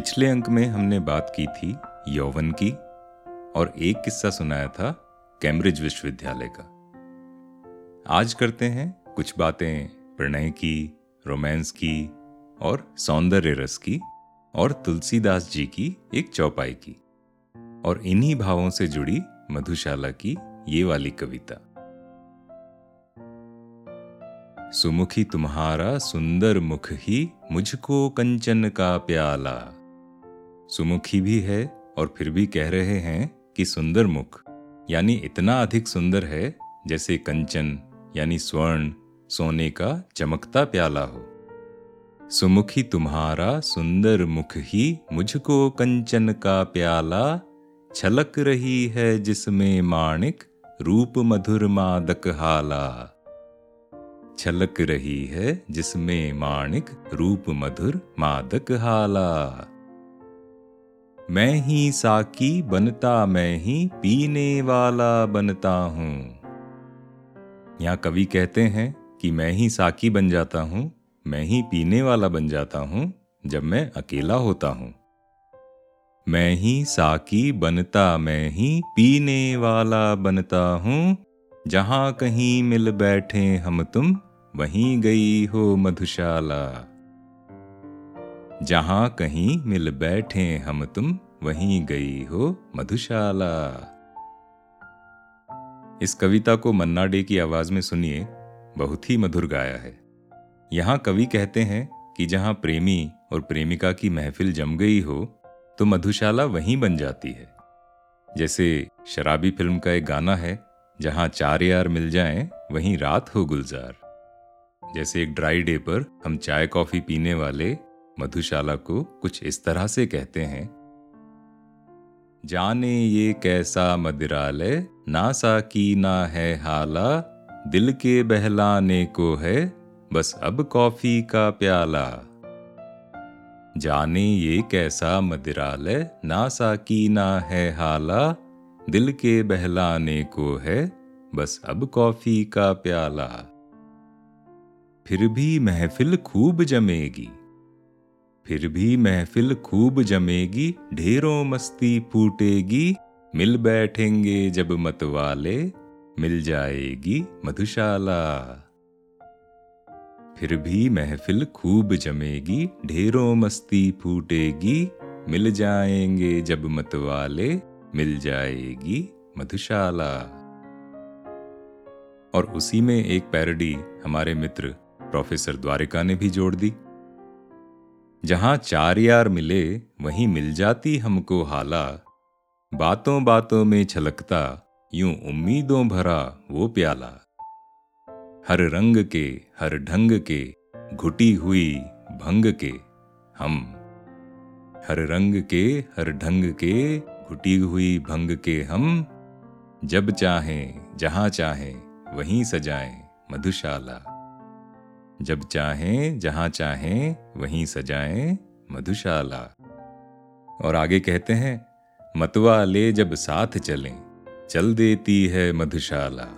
पिछले अंक में हमने बात की थी यौवन की, और एक किस्सा सुनाया था कैम्ब्रिज विश्वविद्यालय का। आज करते हैं कुछ बातें प्रणय की, रोमांस की, और सौंदर्य रस की, और तुलसीदास जी की, एक चौपाई की, और इन्हीं भावों से जुड़ी मधुशाला की ये वाली कविता। सुमुखी तुम्हारा सुंदर मुख ही मुझको कंचन का प्याला सुमुखी भी है और फिर भी कह रहे हैं कि सुंदर मुख, यानी इतना अधिक सुंदर है जैसे कंचन, यानी स्वर्ण, सोने का चमकता प्याला हो। सुमुखी तुम्हारा सुंदर मुख ही मुझको कंचन का प्याला छलक रही है जिसमें माणिक रूप मधुर मादक हाला। छलक रही है जिसमें माणिक रूप मधुर मादक हाला। मैं ही साकी बनता, मैं ही पीने वाला बनता हूँ। यहाँ कवि कहते हैं कि मैं ही साकी बन जाता हूँ, मैं ही पीने वाला बन जाता हूँ, जब मैं अकेला होता हूँ। मैं ही साकी बनता, मैं ही पीने वाला बनता हूँ, जहाँ कहीं मिल बैठे हम तुम, वहीं गई हो मधुशाला। जहाँ कहीं मिल बैठे हम तुम, वहीं गई हो मधुशाला। इस कविता को मन्ना डे की आवाज़ में सुनिए, बहुत ही मधुर गाया है। यहाँ कवि कहते हैं कि जहाँ प्रेमी और प्रेमिका की महफिल जम गई हो तो मधुशाला वहीं बन जाती है। जैसे शराबी फ़िल्म का एक गाना है, जहाँ चार यार मिल जाएँ, वहीं रात हो गुलजार। जैसे एक ड्राई डे पर हम चाय कॉफ़ी पीने वाले मधुशाला को कुछ इस तरह से कहते हैं। जाने ये कैसा मदिरालय ना सा की ना है हाला, दिल के बहलाने को है, बस अब कॉफ़ी का प्याला। जाने ये कैसा मदिरालय ना सा की ना है हाला, दिल के बहलाने को है, बस अब कॉफ़ी का प्याला। फिर भी महफिल खूब जमेगी। फिर भी महफिल खूब जमेगी, ढेरों मस्ती फूटेगी। मिल बैठेंगे जब मतवाले, मिल जाएगी मधुशाला। फिर भी महफिल खूब जमेगी, ढेरों मस्ती फूटेगी। मिल जाएँगे जब मतवाले, मिल जाएगी मधुशाला। और उसी में एक पैरडी हमारे मित्र, प्रोफेसर द्वारिका ने भी जोड़ दी। जहाँ चार यार मिले, वहीं मिल जाती हमको हाला। बातों बातों में छलकता, यूँ उम्मीदों भरा वो प्याला। हर रंग के, हर ढंग के, घुटी हुई भंग के हम। हर रंग के, हर ढंग के, घुटी हुई भंग के हम। जब चाहें, जहाँ चाहें, वहीं सजाएँ मधुशाला। जब चाहें, जहाँ चाहें, वहीं सजाएँ, मधुशाला। और आगे कहते हैं, मतवा ले जब साथ चलें, चल देती है मधुशाला।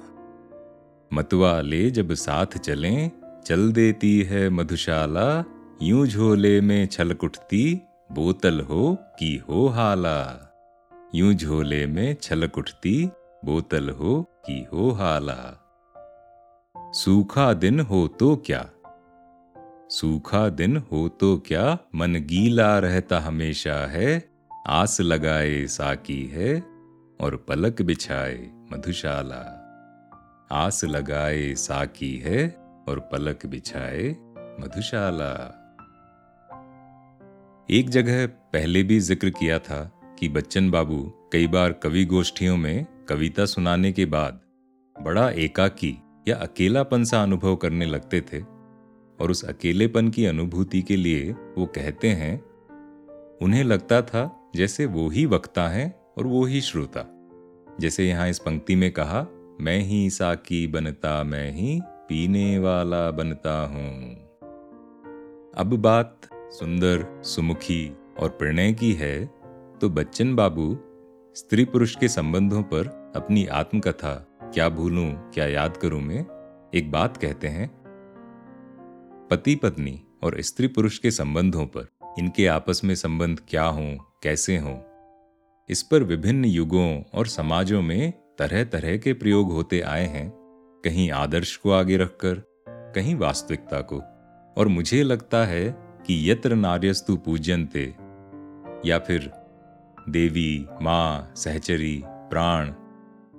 मतवा ले जब साथ चलें, चल देती है मधुशाला। यूँ झोले में छलक उठती, बोतल हो की हो हाला। यूँ झोले में छलक उठती, बोतल हो की हो हाला। सूखा दिन हो तो क्या सूखा दिन हो तो क्या मन गीला रहता हमेशा है? आस लगाए साकी है और पलक बिछाए मधुशाला। आस लगाए साकी है और पलक बिछाए मधुशाला। एक जगह पहले भी ज़िक्र किया था कि बच्चन बाबू कई बार कवि गोष्ठियों में कविता सुनाने के बाद बड़ा एकाकी या अकेलापन सा अनुभव करने लगते थे। और उस अकेलेपन की अनुभूति के लिए वो कहते हैं, उन्हें लगता था जैसे वो ही वक्ता है और वो ही श्रोता। जैसे यहाँ इस पंक्ति में कहा, मैं ही साकी बनता, मैं ही पीने वाला बनता हूँ। अब बात सुंदर, सुमुखी और प्रणय की है तो बच्चन बाबू, स्त्री पुरुष के संबंधों पर अपनी आत्मकथा, क्या भूलूं, क्या याद करूँ में, एक बात कहते हैं। पति पत्नी और स्त्री पुरुष के संबंधों पर इनके आपस में संबंध क्या हों, कैसे हों? इस पर विभिन्न युगों और समाजों में तरह तरह के प्रयोग होते आए हैं। कहीं आदर्श को आगे रखकर, कहीं वास्तविकता को। और मुझे लगता है कि यत्र नार्यस्तु पूज्यंते या फिर देवी, माँ, सहचरी, प्राण,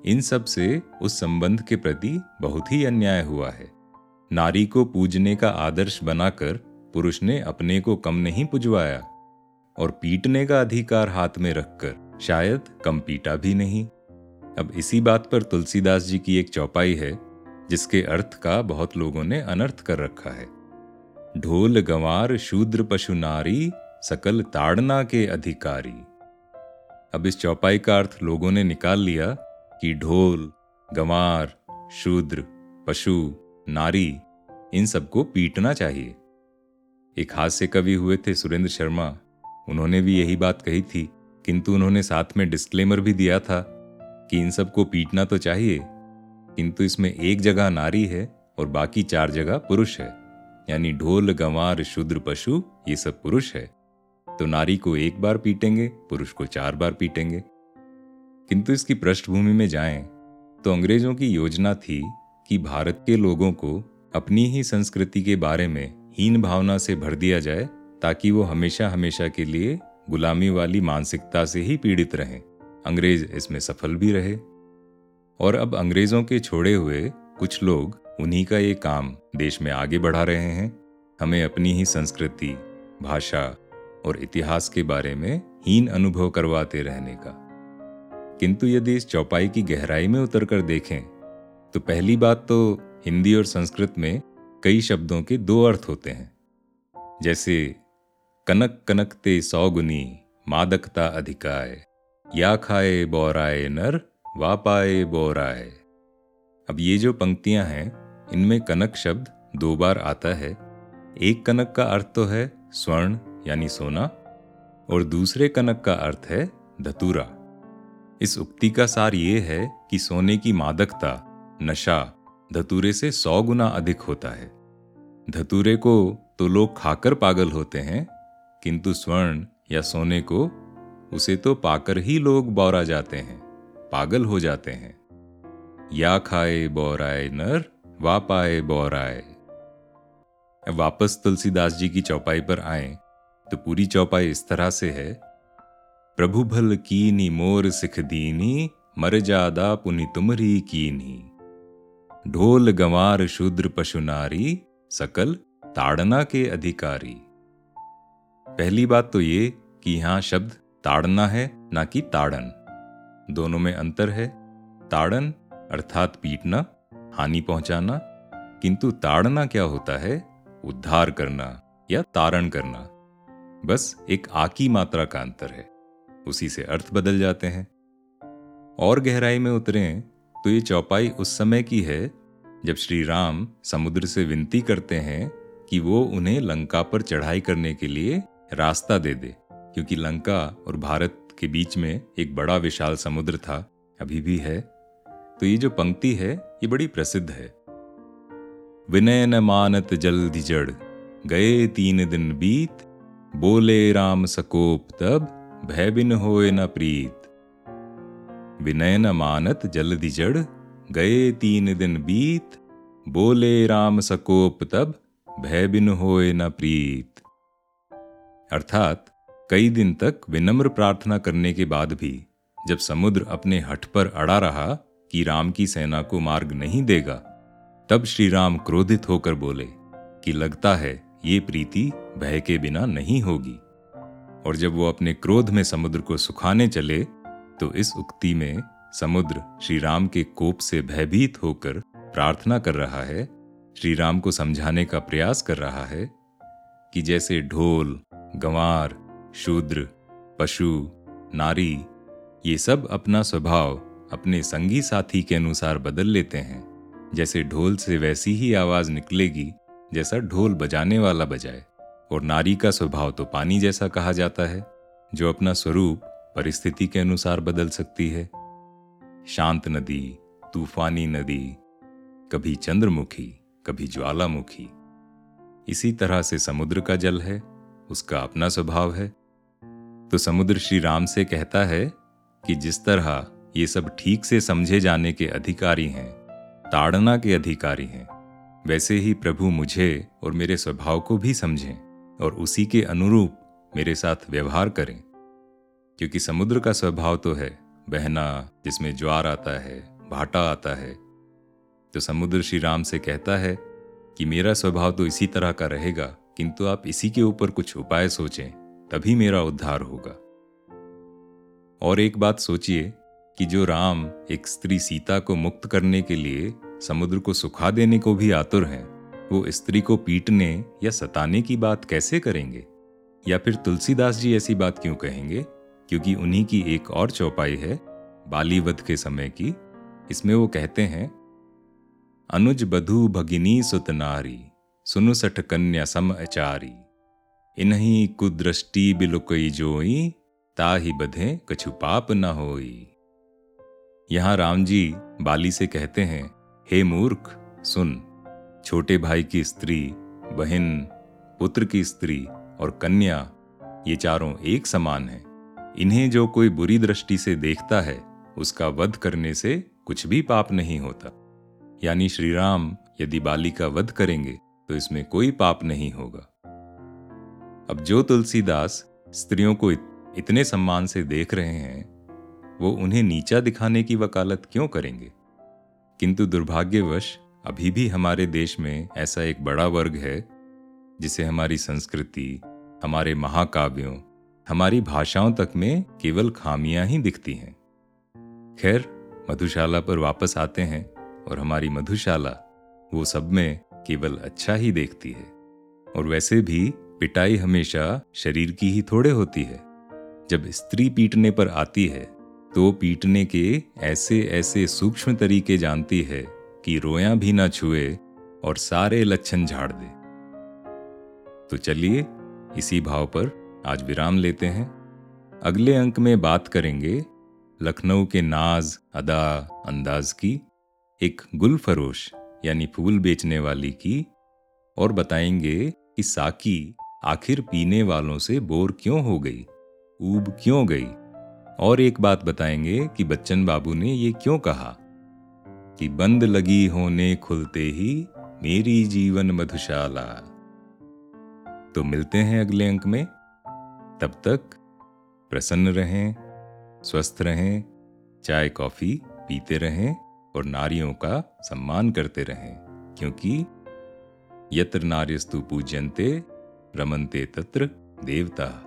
इन सबसे उस संबंध के प्रति बहुत ही अन्याय हुआ है। नारी को पूजने का आदर्श बनाकर पुरुष ने अपने को कम नहीं पुजवाया और पीटने का अधिकार हाथ में रखकर शायद कम पीटा भी नहीं। अब इसी बात पर तुलसीदास जी की एक चौपाई है, जिसके अर्थ का बहुत लोगों ने अनर्थ कर रखा है। ढोल गंवार शूद्र पशु नारी सकल ताड़ना के अधिकारी। अब इस चौपाई का अर्थ लोगों ने निकाल लिया कि ढोल, गंवार, शूद्र, पशु नारी, इन सबको पीटना चाहिए। एक हास्य कवि हुए थे सुरेंद्र शर्मा। उन्होंने भी यही बात कही थी, किंतु उन्होंने साथ में डिस्क्लेमर भी दिया था कि इन सबको पीटना तो चाहिए, किंतु इसमें एक जगह नारी है और बाकी चार जगह पुरुष है। यानी ढोल, गंवार, शूद्र पशु, ये सब पुरुष है। तो नारी को एक बार पीटेंगे, पुरुष को चार बार पीटेंगे। किंतु इसकी पृष्ठभूमि में जाएँ तो अंग्रेज़ों की योजना थी कि भारत के लोगों को अपनी ही संस्कृति के बारे में हीन भावना से भर दिया जाए, ताकि वो हमेशा हमेशा के लिए गुलामी वाली मानसिकता से ही पीड़ित रहें। अंग्रेज़ इसमें सफल भी रहे। और अब अंग्रेज़ों के छोड़े हुए कुछ लोग उन्हीं का ये काम देश में आगे बढ़ा रहे हैं। हमें अपनी ही संस्कृति, भाषा और इतिहास के बारे में हीन अनुभव करवाते रहने का। किंतु यदि इस चौपाई की गहराई में उतरकर देखें तो पहली बात तो हिंदी और संस्कृत में कई शब्दों के दो अर्थ होते हैं। जैसे, कनक कनकते सौगुनी, मादकता अधिकाय, या खाए बोराए नर, वा पाए बोराए। अब ये जो पंक्तियाँ हैं, इनमें कनक शब्द दो बार आता है। एक कनक का अर्थ तो है स्वर्ण, यानी सोना, और दूसरे कनक का अर्थ है धतूरा। इस उक्ति का सार ये है कि सोने की मादकता नशा धतूरे से सौ गुना अधिक होता है। धतूरे को तो लोग खाकर पागल होते हैं, किंतु स्वर्ण या सोने को, उसे तो पाकर ही लोग बौरा जाते हैं, पागल हो जाते हैं। या खाए बौराए नर, वा पाए बौराए। वापस तुलसीदास जी की चौपाई पर आए तो पूरी चौपाई इस तरह से है। प्रभु भल कीनी मोर सिख दीनी, मर जादा पुनि तुमरी कीनी। ढोल गंवार शूद्र पशु नारी, सकल ताड़ना के अधिकारी। पहली बात तो ये कि यहाँ शब्द ताड़ना है, ना कि ताड़न। दोनों में अंतर है। ताड़न अर्थात पीटना, हानि पहुंचाना, किंतु ताड़ना क्या होता है? उद्धार करना या तारण करना। बस एक आकी मात्रा का अंतर है। उसी से अर्थ बदल जाते हैं। और गहराई में उतरें तो ये चौपाई उस समय की है, जब श्री राम समुद्र से विनती करते हैं कि वो उन्हें लंका पर चढ़ाई करने के लिए रास्ता दे दे, क्योंकि लंका और भारत के बीच में एक बड़ा विशाल समुद्र था, अभी भी है। तो ये जो पंक्ति है, ये बड़ी प्रसिद्ध है। विनय न मानत जल्दी जड़, गए तीन दिन बीत, बोले राम सकोप तब, भय बिन होए न प्रीत। विनय न मानत जल्दी जड़ गए तीन दिन बीत, बोले राम सकोप तब, भय बिन होए न प्रीत। अर्थात, कई दिन तक विनम्र प्रार्थना करने के बाद भी, जब समुद्र अपने हठ पर अड़ा रहा कि राम की सेना को मार्ग नहीं देगा, तब श्री राम क्रोधित होकर बोले कि लगता है ये प्रीति भय के बिना नहीं होगी। और जब वो अपने क्रोध में समुद्र को सुखाने चले तो इस उक्ति में समुद्र श्री राम के कोप से भयभीत होकर प्रार्थना कर रहा है श्री राम को समझाने का प्रयास कर रहा है कि जैसे ढोल, गंवार, शूद्र, पशु, नारी, ये सब अपना स्वभाव अपने संगी साथी के अनुसार बदल लेते हैं। जैसे ढोल से वैसी ही आवाज़ निकलेगी, जैसा ढोल बजाने वाला बजाए। और नारी का स्वभाव तो पानी जैसा कहा जाता है, जो अपना स्वरूप परिस्थिति के अनुसार बदल सकती है। शांत नदी, तूफानी नदी, कभी चंद्रमुखी, कभी ज्वालामुखी। इसी तरह से समुद्र का जल है, उसका अपना स्वभाव है। तो समुद्र श्री राम से कहता है कि जिस तरह ये सब ठीक से समझे जाने के अधिकारी हैं, ताड़ना के अधिकारी हैं, वैसे ही प्रभु मुझे और मेरे स्वभाव को भी समझें और उसी के अनुरूप मेरे साथ व्यवहार करें। क्योंकि समुद्र का स्वभाव तो है, बहना, जिसमें ज्वार आता है, भाटा आता है। तो समुद्र श्री राम से कहता है कि मेरा स्वभाव तो इसी तरह का रहेगा, किंतु आप इसी के ऊपर कुछ उपाय सोचें, तभी मेरा उद्धार होगा। और एक बात सोचिए कि जो राम एक स्त्री सीता को मुक्त करने के लिए समुद्र को सुखा देने को भी आतुर हैं, वो स्त्री को पीटने या सताने की बात कैसे करेंगे? या फिर तुलसीदास जी ऐसी बात क्यों कहेंगे? क्योंकि उन्हीं की एक और चौपाई है बालीवध के समय की। इसमें वो कहते हैं, अनुज बधु भगिनी सुत नारी, सुनु सठ कन्या सम अचारी। इन्हीं कुदृष्टि बिलुकई जोई, ताही बधे कछु पाप न होई। यहाँ राम जी बाली से कहते हैं, हे मूर्ख, सुन, छोटे भाई की स्त्री, बहन, पुत्र की स्त्री और कन्या, ये चारों एक समान हैं। इन्हें जो कोई बुरी दृष्टि से देखता है, उसका वध करने से कुछ भी पाप नहीं होता। यानी श्री राम यदि बाली का वध करेंगे तो इसमें कोई पाप नहीं होगा। अब जो तुलसीदास स्त्रियों को इतने सम्मान से देख रहे हैं, वो उन्हें नीचा दिखाने की वकालत क्यों करेंगे? किंतु दुर्भाग्यवश, अभी भी हमारे देश में ऐसा एक बड़ा वर्ग है, जिसे हमारी संस्कृति, हमारे महाकाव्यों हमारी भाषाओं तक में केवल खामियाँ ही दिखती हैं। खैर, मधुशाला पर वापस आते हैं और हमारी मधुशाला वो सब में केवल अच्छा ही देखती है। और वैसे भी पिटाई हमेशा शरीर की ही थोड़े होती है। जब स्त्री पीटने पर आती है तो पीटने के ऐसे ऐसे सूक्ष्म तरीके जानती है कि रोया भी ना छुए और सारे लक्षण झाड़ दे। तो चलिए, इसी भाव पर आज विराम लेते हैं। अगले अंक में बात करेंगे लखनऊ के नाज अदा अंदाज की, एक गुल फरोश यानी फूल बेचने वाली की, और बताएँगे कि साकी आखिर पीने वालों से बोर क्यों हो गई, ऊब क्यों गई? और एक बात बताएँगे कि बच्चन बाबू ने ये क्यों कहा कि बंद लगी होने खुलते ही मेरी जीवन मधुशाला। तो मिलते हैं अगले अंक में। तब तक प्रसन्न रहें, स्वस्थ रहें, चाय, कॉफ़ी पीते रहें और नारियों का सम्मान करते रहें, क्योंकि यत्र नार्यस्तु पूज्यंते रमनते तत्र देवता।